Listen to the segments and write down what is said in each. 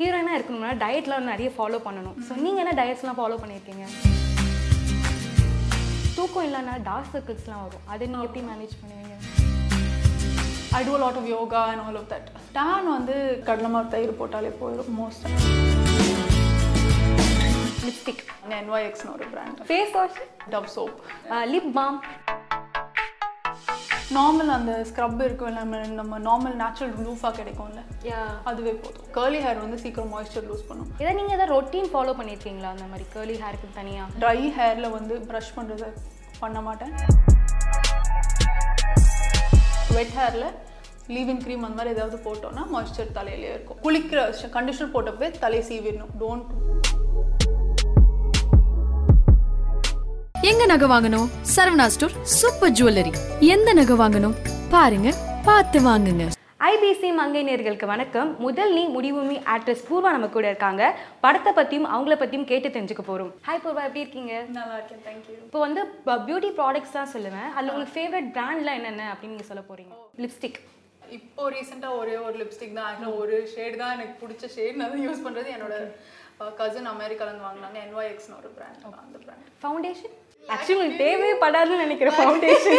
ஹீரோயினாக இருக்கணும்னா டயட்லாம் நிறைய ஃபாலோ பண்ணணும். ஸோ நீங்கள் என்ன டயட்ஸ்லாம் ஃபாலோ பண்ணியிருக்கீங்க? தூக்கம் இல்லைன்னா டார்க் சர்க்கிள்ஸ்லாம் வரும். அதை நீங்கள் எப்படி மேனேஜ் பண்ணுவீங்க? I do lot of yoga and all of that tan வந்து கடலமார் தயிர் போட்டாலே போயிடும் மோஸ்ட் லிப்ஸ்டிக் என்ஒய்எக்ஸ்னு ஒரு brand face wash Dove soap lip balm normal அந்த ஸ்க்ரப் இருக்கும் நம்ம நம்ம நார்மல் நேச்சுரல் லூஃபாக கிடைக்கும்ல. அதுவே போதும். கர்லி ஹேர் வந்து சீக்கிரம் மாய்ஸ்சர் லூஸ் பண்ணும். இதை நீங்கள் எதாவது ரொட்டீன் ஃபாலோ பண்ணியிருக்கீங்களா அந்த மாதிரி கேர்லி ஹேருக்கு தனியாக ட்ரை ஹேரில் வந்து ப்ரஷ் பண்ணுறத பண்ண மாட்டேன். வெட் ஹேரில் லீவிங் க்ரீம் அந்த மாதிரி ஏதாவது போட்டோம்னா மாய்ஸ்சர் தலையிலே இருக்கும். குளிக்கிற கண்டிஷனர் போட்டப்பவே தலை சீவிடணும். டோன்ட் எங்க நகை வாங்கணும்? Saravana store super jewellery. எந்த நகை வாங்கணும்? பாருங்க பார்த்து வாங்குங்க. ஐபிசி மங்கை நேர்களுக்கு வணக்கம். முதல் நீ முடிவுமி ஆக்ட்ரஸ் பூர்வா நம்ம கூட இருக்காங்க. படத்தை பற்றியும் அவங்கள பற்றியும் கேட்டு தெரிஞ்சுக்க போகிறோம் ஹாய் பூர்வா எப்படி இருக்கீங்க? நல்லா இருக்கேன் தேங்க்யூ இப்போ வந்து பியூட்டி ப்ராடக்ட்ஸ் தான் சொல்லுவேன். அதில் உங்களுக்கு ஃபேவரட் பிராண்ட்லாம் என்னென்ன அப்படின்னு நீங்கள் சொல்ல போகிறீங்க லிப்ஸ்டிக் இப்போ ரீசெண்டாக ஒரே ஒரு லிப்ஸ்டிக் தான். ஆக்சுவலாக ஒரு ஷேட் தான் எனக்கு பிடிச்ச ஷேட் நான் யூஸ் பண்ணுறது என்னோட கசின் அமெரிக்காலேருந்து வாங்கினாங்க. என்ஒய்எக்ஸ்னு ஒரு பிராண்ட் அந்த பிராண்ட் ஃபவுண்டேஷன் ஆக்சுவலி உங்களுக்கு தேவையே படாதுன்னு நினைக்கிறேன் ஃபவுண்டேஷன்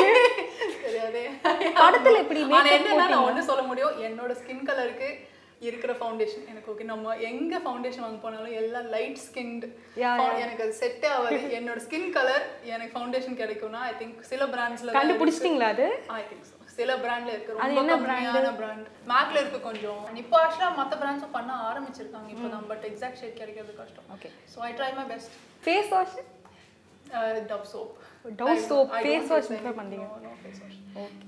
படத்தில் எப்படி என்னன்னா நான் ஒண்ணு சொல்ல முடியும். என்னோட ஸ்கின் கலருக்கு இருக்கிற ஃபவுண்டேஷன் எனக்கு ஓகே நம்ம எங்க ஃபவுண்டேஷன் வாங்க போனாலும் எல்லாம் லைட் ஸ்கின்டு எனக்கு அது செட்டே ஆகாது. என்னோட ஸ்கின் கலர் எனக்கு ஃபவுண்டேஷன் கிடைக்கும்னா ஐ திங்க் சில பிராண்ட்ஸ்ல கண்டுபிடிச்சிட்டிங்களா அது? I think so. சில பிராண்ட்ல இருக்கு. ரொம்ப கம்மியான பிராண்ட் மேக்ல இருக்கு கொஞ்சம். இப்போ ஆக்சுவலா மத்த பிராண்ட்ஸும் பண்ண ஆரம்பிச்சிருக்காங்க இப்போ தான் பட் எக்ஸாக்ட் ஷேட் கிடைக்கிறது கஷ்டம். Okay. So I try my best face wash Dove soap Dove soap, face wash prefer பண்றீங்க.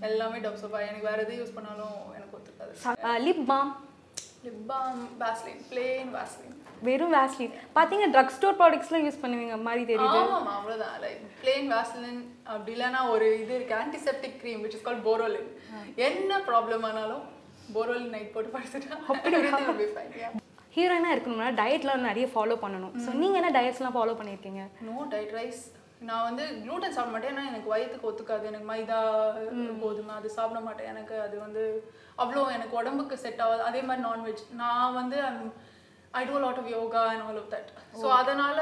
எல்லாமே டவ் சோப் எனக்கு வேற எது யூஸ் பண்ணாலும் எனக்கு ஒத்துக்காது. Lip balm lip balm Vaseline plain Vaseline வெறும் வேஸ்லின் பார்த்தீங்கன்னா ட்ரக் ஸ்டோர் ப்ராடக்ட்ஸ்லாம் யூஸ் பண்ணுவீங்க மாதிரி தெரியுது. ஆமாம் அவ்வளோதான் லைக் பிளேன் வேஸ்லின் அப்படி இல்லைன்னா ஒரு இது இருக்கு antiseptic cream which is call Boroline என்ன ப்ராப்ளம் ஆனாலும் போரோலின் நைட் போட்டு படுத்துட்டா பி ஃபைன் யா ஹீரோயினாக இருக்கணும்னா டயட்லாம் நிறைய ஃபாலோ பண்ணணும். ஸோ நீங்கள் என்ன டயட்ஸ்லாம் ஃபாலோ பண்ணியிருக்கீங்க நோ டயட் ரைஸ் நான் வந்து க்ளூட்டன் சாப்பிட மாட்டேன். ஏன்னா எனக்கு வயிற்றுக்கு ஒத்துக்காது. எனக்கு மைதா கோதுமை அது சாப்பிட மாட்டேன். எனக்கு அது வந்து அவ்வளோ எனக்கு உடம்புக்கு செட் ஆகாது. அதே மாதிரி நான்வெஜ் நான் வந்து I do lot of yoga and all of that so அதனால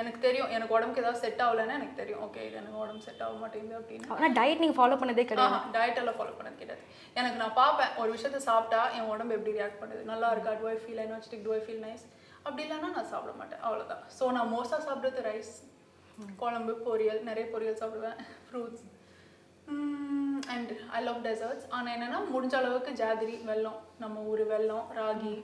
எனக்கு தெரியும். எனக்கு உடம்புக்கு ஏதாவது செட் ஆகலைன்னா எனக்கு தெரியும். ஓகே இது எனக்கு உடம்பு செட் ஆக மாட்டேங்குது அப்படின்னு. ஆனால் டயட் நீங்கள் ஃபாலோ பண்ணதே கிடையாது. டயட் எல்லாம் ஃபாலோ பண்ணது கிடையாது. எனக்கு நான் பார்ப்பேன். ஒரு விஷயத்த சாப்பிட்டா என் உடம்பு எப்படி ரியாக்ட் பண்ணுது? நல்லா இருக்கா? Do I feel energetic do I feel nice அப்படி இல்லைன்னா நான் சாப்பிட மாட்டேன். அவ்வளோதான் ஸோ நான் மோஸ்ட்டாக சாப்பிட்றது ரைஸ் குழம்பு பொரியல் நிறைய பொரியல் சாப்பிடுவேன் fruits and I love desserts ஆனால் என்னென்னா முடிஞ்ச அளவுக்கு ஜாகரி வெல்லம் நம்ம ஊர் வெல்லம் ராகி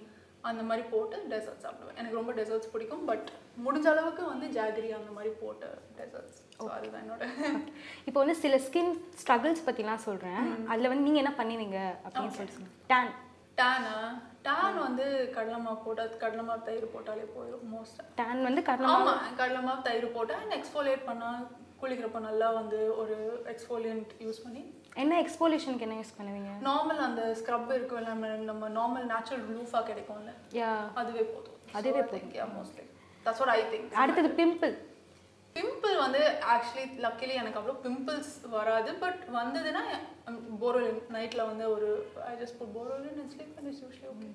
அந்த மாதிரி போட்டு டெசர்ட் சாப்பிடுவேன். எனக்கு ரொம்ப டெசர்ட்ஸ் பிடிக்கும் பட் முடிஞ்ச அளவுக்கு வந்து ஜாகரி அந்த மாதிரி போட்டு டெசர்ட்ஸ் ஸோ அதுதான் என்னோட இப்போ வந்து சில ஸ்கின் ஸ்ட்ரகிள்ஸ் பற்றிலாம் சொல்கிறேன் அதில் வந்து நீங்கள் என்ன பண்ணுவீங்க அப்படின்னு சொல்லிட்டு டேன் டேனா டேன் வந்து கடலமா போட்டா கடலமா தயிர் போட்டாலே போயிடும் மோஸ்ட்டாக டேன் வந்து கடலை ஆமா கடலமா தயிர் போட்டா அண்ட் எக்ஸ்ஃபோலியேட் பண்ணா குளிக்கிறப்ப நல்லா வந்து ஒரு எக்ஸ்ஃபோலியன்ட் யூஸ் பண்ணி. என்ன எக்ஸ்போலியூஷனுக்கு என்ன யூஸ் பண்ணுவீங்க? நார்மல் அந்த ஸ்க்ரப் இருக்கும் நம்ம நம்ம நார்மல் நேச்சுரல் லூஃபாக கிடைக்கும்ல. யா அதுவே போதும். அதுவே போதும். Yeah mostly that's what I think அடுத்தது பிம்பிள் பிம்பிள் வந்து ஆக்சுவலி லக்கிலி எனக்கு அவ்வளோ பிம்பிள்ஸ் வராது. பட் வந்ததுன்னா போரோலின் நைட்டில் வந்து ஒரு I just put Boroline and sleep and is usually okay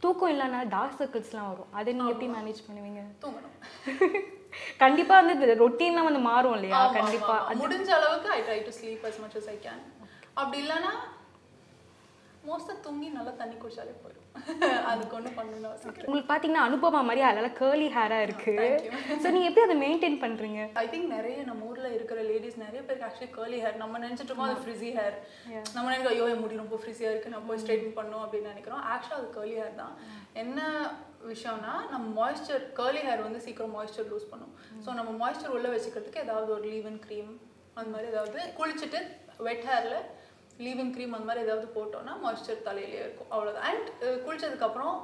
தூக்கம் இல்லைன்னா டார்க் சர்க்கிள்ஸ்லாம் வரும். அதை நீங்கள் எப்படி மேனேஜ் பண்ணுவீங்க? தூங்கணும். கண்டிப்பாக வந்து ரொட்டீன்லாம் வந்து மாறும் இல்லையா? கண்டிப்பாக. முடிஞ்ச அளவுக்கு I try to sleep as much as I can அப்படி இல்லைன்னா மோஸ்ட்டாக தூங்கி நல்லா தண்ணி குடிச்சாலே போயிடும் அதுக்கு ஒன்றும் பண்ணணும்னு அவசியம். உங்களுக்கு பார்த்தீங்கன்னா அனுபவா மாதிரி அதெல்லாம் கேர்லி ஹேராக இருக்குது ஸோ நீங்கள் எப்படி அதை மெயின்டைன் பண்ணுறீங்க ஐ திங்க் நிறைய நம்ம ஊர்ல இருக்கிற லேடிஸ் நிறைய பேருக்கு ஆக்சுவலி curly ஹேர் நம்ம நினைச்சிட்டு இருக்கோம் அது ஃப்ரிஸி ஹேர் நம்ம நினைக்கிறோம் ஐயோ முடி ரொம்ப ஃப்ரிஸியாக இருக்கு நான் போய் ஸ்ட்ரைட்டன் பண்ணும் அப்படின்னு நினைக்கிறோம். ஆக்சுவலாக அது curly ஹேர் தான். என்ன விஷயம்னா நம்ம மாய்ஸ்சர் curly ஹேர் வந்து சீக்கிரம் மாய்ஸ்சர் லூஸ் பண்ணும். ஸோ நம்ம மாய்ஸ்சர் உள்ள வச்சுக்கிறதுக்கு ஏதாவது ஒரு லீவன் க்ரீம் அந்த மாதிரி ஏதாவது குளிச்சுட்டு வெட் ஹேரில் லீவிங் க்ரீம் அந்த மாதிரி ஏதாவது போட்டோம்னா மாய்ஸ்சர் தலையிலேயே இருக்கும். அவ்வளோதான் அண்ட் குளிச்சதுக்கப்புறம்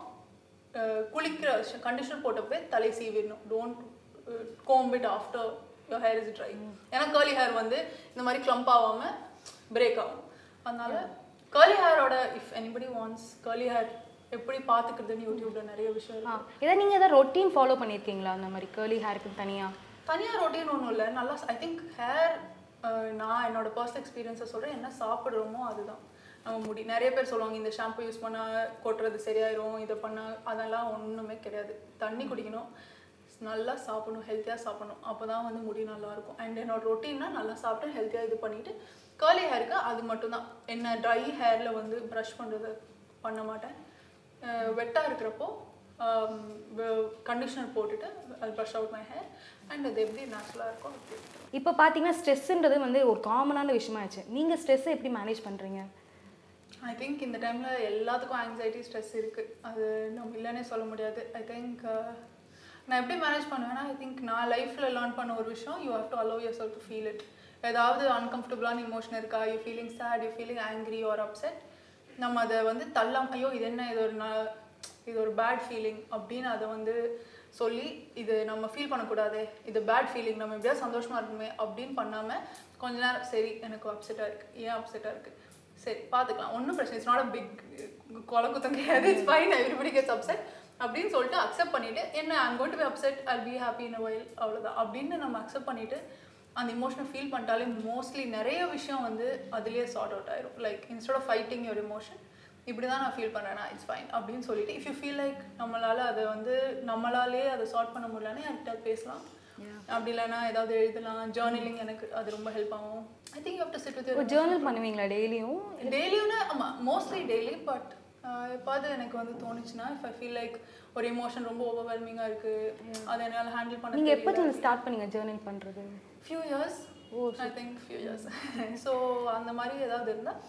அஹ் குளிக்கிற கண்டிஷனர் போட்டப்பவே தலை சீவிடணும். Don't comb it after your hair is dry ஏன்னா கேர்லி ஹேர் வந்து இந்த மாதிரி க்ளம்ப் ஆகாம பிரேக் ஆகும். அதனால curly ஹேரோட if anybody wants curly hair எப்படி பார்த்துக்கிறதுன்னு யூடியூப்ல நிறைய விஷயம் ஆ. இதை நீங்கள் எதாவது ரொட்டீன் ஃபாலோ பண்ணியிருக்கீங்களா அந்த மாதிரி கேர்லி ஹேருக்கு தனியாக தனியாக ரொட்டீன் ஒன்றும் இல்லை. நல்லா ஐ திங்க் ஹேர் நான் என்னோட பர்சனல் எக்ஸ்பீரியன்ஸை சொல்கிறேன் என்ன சாப்பிட்றோமோ அதுதான். நம்ம முடி நிறைய பேர் சொல்லுவாங்க இந்த ஷாம்பு யூஸ் பண்ணால் கொட்டுறது சரியாயிரும் இதை பண்ணால் அதெல்லாம் ஒன்றுமே கிடையாது. தண்ணி குடிக்கணும். நல்லா சாப்பிடணும் ஹெல்த்தியாக சாப்பிடணும். அப்போ தான் வந்து முடி நல்லாயிருக்கும் அண்ட் என்னோட ரொட்டீன்னா நல்லா சாப்பிட்டு ஹெல்த்தியாக இது பண்ணிவிட்டு கேர்லி ஹேருக்கு அது மட்டும்தான். என்ன ட்ரை ஹேரில் வந்து ப்ரஷ் பண்ணுறது பண்ண மாட்டேன். வெட்டாக இருக்கிறப்போ கண்டிஷனர் போட்டுட்டு அது brush out my hair and அது எப்படி நேச்சுரலாக இருக்கும். இப்போ பார்த்தீங்கன்னா ஸ்ட்ரெஸ்ன்றது வந்து ஒரு காமனான விஷயமாச்சு நீங்கள் ஸ்ட்ரெஸ்ஸை எப்படி மேனேஜ் பண்ணுறீங்க ஐ திங்க் இந்த டைமில் எல்லாத்துக்கும் ஆங்ஸைட்டி ஸ்ட்ரெஸ் இருக்குது அது நம்ம இல்லைன்னே சொல்ல முடியாது. ஐ திங்க் நான் எப்படி மேனேஜ் பண்ணுவேன்னா ஐ திங்க் நான் லைஃப்பில் லேர்ன் பண்ண ஒரு விஷயம் you have to allow yourself to feel it ஏதாவது அன்கம்ஃபர்டபுளான இமோஷன் இருக்கா? You feeling sad you feeling angry or upset நம்ம அதை வந்து தள்ளாம ஐயோ இது என்ன? இது ஒரு இது ஒரு பேட் ஃபீலிங் அப்படின்னு அதை வந்து சொல்லி இது நம்ம ஃபீல் பண்ணக்கூடாது இது பேட் ஃபீலிங் நம்ம எப்படியாவது சந்தோஷமாக இருக்குமே அப்படின்னு பண்ணாமல் கொஞ்ச நேரம் சரி எனக்கு அப்செட்டாக இருக்குது ஏன் அப்செட்டாக இருக்குது சரி பார்த்துக்கலாம். ஒன்றும் பிரச்சனை இட்ஸ் நாட் அ பிக் கொலை குத்தம் கிடையாது. It's fine everybody gets upset அப்படின்னு சொல்லிட்டு அக்செப்ட் பண்ணிவிட்டு என்ன I'm got to be upset I be happy in while அவ்வளோதான் அப்படின்னு நம்ம அக்செப்ட் பண்ணிட்டு அந்த இமோஷனை ஃபீல் பண்ணிட்டாலே மோஸ்ட்லி நிறைய விஷயம் வந்து அதுலேயே சார்ட் அவுட் ஆயிரும். Like instead of fighting your emotion இப்படி தான் நான் ஃபீல் பண்ணுறேன்னா இட்ஸ் ஃபைன் அப்படின்னு சொல்லிட்டு இஃப் யூ ஃபீல் லைக் நம்மளால அதை வந்து நம்மளாலே அதை சார்ட் பண்ண முடியலன்னா யார்கிட்ட பேசலாம். அப்படி இல்லைன்னா ஏதாவது எழுதலாம். ஜேர்னலிங் எனக்கு அது ரொம்ப ஹெல்ப் ஆகும். I think to sit with journal பண்ணுவீங்களா டெய்லியும் டெய்லியும்னா ஆமாம் மோஸ்ட்லி டெய்லி பட் எப்பாவது எனக்கு வந்து தோணுச்சுன்னா இஃப் ஐ ஃபீல் லைக் ஒரு எமோஷன் ரொம்ப ஓவர்வெல்மிங்காக இருக்குது அதை என்னால் ஹேண்டில் பண்ண நீங்கள் எப்போதுல ஸ்டார்ட் பண்ணீங்க ஜேர்னல் பண்ணுறது few years I think few years so அந்த மாதிரி ஏதாவது இருந்தால்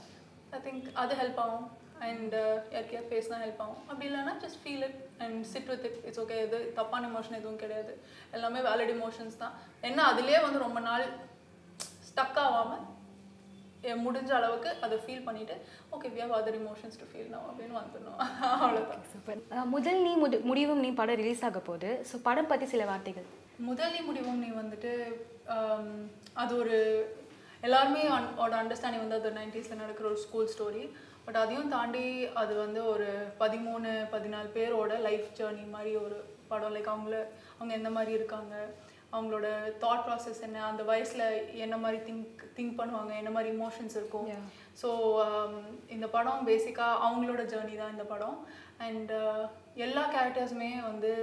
ஐ திங்க் அது ஹெல்ப் ஆகும். அண்ட் யாருக்கையா பேசினா ஹெல்ப் ஆகும். அப்படி இல்லைன்னா just feel it and sit with it it's okay எது தப்பான எமோஷன் எதுவும் கிடையாது. எல்லாமே வேலிட் எமோஷன்ஸ் தான். என்ன அதுலேயே வந்து ரொம்ப நாள் ஸ்டக் ஆகாமல் முடிஞ்ச அளவுக்கு அதை ஃபீல் பண்ணிவிட்டு okay we have other emotions to feel no அப்படின்னு வந்துடணும். அவ்வளோதான் சூப்பர் முதல் நீ முடி முடிவும் நீ படம் ரிலீஸ் ஆக போகுது. ஸோ படம் பற்றி சில வார்த்தைகள். முதலி முடிவும் நீ வந்துட்டு ஆம், அது ஒரு எல்லாருமே அன்- ஓட அண்டர்ஸ்டாண்டிங் வந்து அது நைன்டிஸில் நடக்கிற ஒரு ஸ்கூல் ஸ்டோரி பட் அதையும் தாண்டி அது வந்து ஒரு பதிமூணு பதினாலு பேரோட லைஃப் ஜேர்னி மாதிரி ஒரு படம். லைக் அவங்கள அவங்க எந்த மாதிரி இருக்காங்க? அவங்களோட தாட் ப்ராசஸ் என்ன? அந்த வயசில் என்ன மாதிரி திங்க் திங்க் பண்ணுவாங்க? என்ன மாதிரி இமோஷன்ஸ் இருக்கும். ஸோ இந்த படம் பேசிக்காக அவங்களோட ஜேர்னி தான் இந்த படம். அண்ட் எல்லா கேரக்டர்ஸுமே வந்து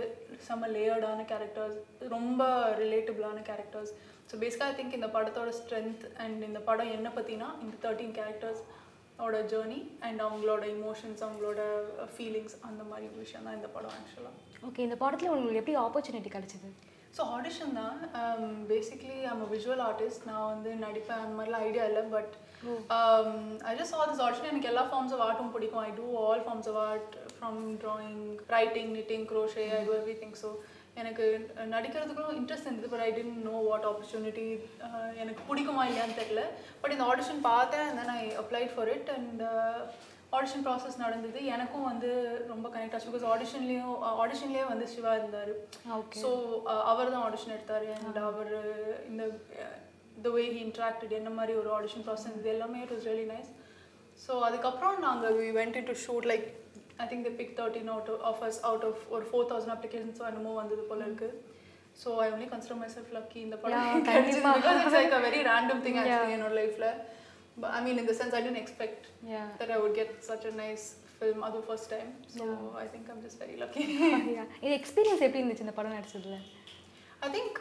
செம்ம லேயர்டான கேரக்டர்ஸ் ரொம்ப ரிலேட்டபிளான கேரக்டர்ஸ் ஸோ பேசிக்காக ஐ திங்க் இந்த படத்தோட ஸ்ட்ரென்த் அண்ட் இந்த படம் என்ன பற்றினா இந்த தேர்ட்டீன் கேரக்டர்ஸ் ஓட ஜேர்னி அண்ட் அவங்களோட இமோஷன்ஸ் அவங்களோட ஃபீலிங்ஸ் அந்த மாதிரி விஷயம் தான் இந்த படம் ஆக்சுவலாக ஓகே இந்த படத்தில் உங்களுக்கு எப்படி ஆப்பர்ச்சுனிட்டி கிடைச்சது? ஸோ ஆடிஷன் தான். Basically I'm a visual artist நான் வந்து நடிப்பேன். அந்த மாதிரிலாம் ஐடியா இல்லை but I just all this audition எனக்கு எல்லா ஃபார்ம்ஸ் ஆஃப் ஆர்ட்டும் பிடிக்கும். I do all forms of art from drawing writing knitting crochet I do everything. So எனக்கு நடிக்கிறதுக்கும் இன்ட்ரெஸ்ட் இருந்தது but I didn't know what opportunity எனக்கு பிடிக்குமா இல்லையான்னு தெரியல. பட் இந்த ஆடிஷன் பார்த்தேன் and then I applied for it and audition process நடந்தது. எனக்கும் வந்து ரொம்ப கனெக்ட் ஆச்சு பிகாஸ் ஆடிஷன்லேயும் ஆடிஷன்லேயே வந்து சிவா இருந்தார். ஸோ அவர் தான் ஆடிஷன் எடுத்தார் அண்ட் அவர் இந்த த வே ஹி இன்ட்ராக்டட் என்ன மாதிரி ஒரு ஆடிஷன் ப்ராசஸ் இது எல்லாமே it was really nice so அதுக்கப்புறம் நாங்கள் we went into shoot like I think the pick thirteen out of us out of ஒரு ஃபோர் தௌசண்ட் அப்ளிகேஷன்ஸ் என்னமோ வந்தது போல இருக்கு. So I only consider myself lucky இந்த படம். Because it's like a very random thing actually என்னோட லைஃப்பில் I mean in the sense I didn't expect that I would get such a nice film அது first time. So I think I'm just very lucky. Yeah. இது experience எப்படி இருந்துச்சு இந்த படம் நடிச்சதுல? I think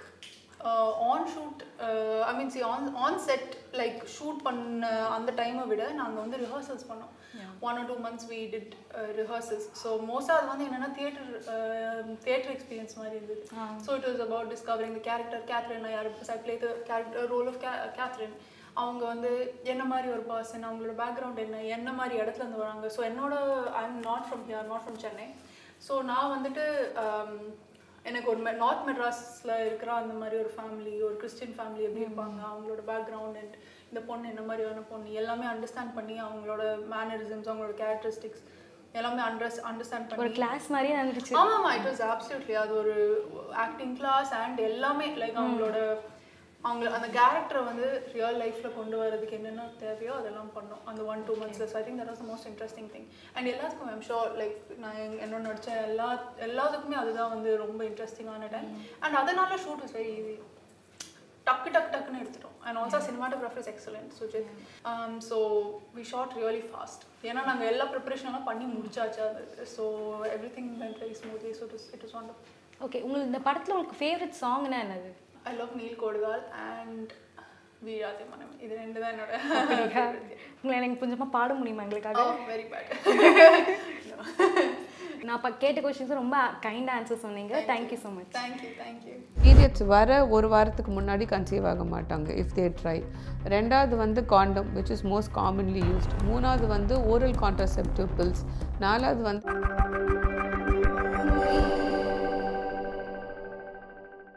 on shoot uh, I mean see on on set like shoot பண்ண அந்த டைமை விட நாங்கள் வந்து ரிஹர்சல்ஸ் பண்ணோம். One or two months we did rehearsals so மோஸ்ட்டாக அது வந்து என்னென்னா தியேட்டர் தியேட்டர் எக்ஸ்பீரியன்ஸ் மாதிரி இருந்தது. So it was about discovering the character Catherine யார் I play the character role of Catherine அவங்க வந்து என்ன மாதிரி ஒரு பர்சன் அவங்களோட பேக்ரவுண்ட் என்ன என்ன மாதிரி இடத்துல இருந்து வராங்க. ஸோ என்னோட I am not from here not from Chennai so நான் வந்துட்டு um, எனக்கு ஒரு நார்த் மெட்ராஸில் இருக்கிற அந்த மாதிரி ஒரு ஃபேமிலி ஒரு கிறிஸ்டின் ஃபேமிலி எப்படி இருப்பாங்க அவங்களோட பேக்ரவுண்ட் அண்ட் இந்த பொண்ணு என்ன மாதிரியான பொண்ணு எல்லாமே அண்டர்ஸ்டாண்ட் பண்ணி அவங்களோட மேனரிசம்ஸ் அவங்களோட கேரக்டரிஸ்டிக்ஸ் எல்லாமே அண்டர்ஸ் அண்டர்ஸ்டாண்ட் ஒரு பண்ணி கிளாஸ் மாதிரியே நடந்துச்சு. ஆமாம் ஆமாம் இட் வாஸ் அப்சல்யூட்லி அது ஒரு ஆக்டிங் கிளாஸ் அண்ட் எல்லாமே லைக் அவங்களோட அவங்க அந்த கேரக்டரை வந்து ரியல் லைஃப்பில் கொண்டு வரதுக்கு என்னென்ன தேவையோ அதெல்லாம் பண்ணோம். அந்த one two மந்த்ஸில் so I think that was most interesting thing and எல்லாத்துக்கும் ஐம் ஷோர் லைக் நான் என்னோட நடித்த எல்லா எல்லாத்துக்குமே அதுதான் வந்து ரொம்ப இன்ட்ரெஸ்டிங்கான டைம் அண்ட் அதனால ஷூட் இஸ் வெரி ஈஸி டக்கு டக்கு டக்குன்னு எடுத்துட்டோம். And also cinematographer is excellent Sujith so we shot really fast ஏன்னா நாங்கள் எல்லா ப்ரிப்பரேஷனெல்லாம் பண்ணி முடிச்சாச்சு. அது so everything went very smoothly so it it is one okay உங்களுக்கு இந்த படத்தில் உங்களுக்கு ஃபேவரட் சாங்னா என்னது? ஐ லவ் நீல் கோடுகால் அண்ட் வீராதி மனம் இது ரெண்டு தான் என்னோட உங்களை எனக்கு கொஞ்சமாக பாட முடியுமா எங்களுக்காக? வெரி பேட் நான் இப்போ கேட்ட கொஸ்டின்ஸ் ரொம்ப கைண்ட் ஆன்சர் சொன்னீங்க. Thank you so much thank you thank you periods வர ஒரு வாரத்துக்கு முன்னாடி கன்சீவ் ஆக மாட்டாங்க இஃப் தே ட்ரை ரெண்டாவது வந்து condom which is most commonly used மூணாவது வந்து ஓரல் கான்ட்ரசெப்டிவ் பில்ஸ் நாலாவது வந்து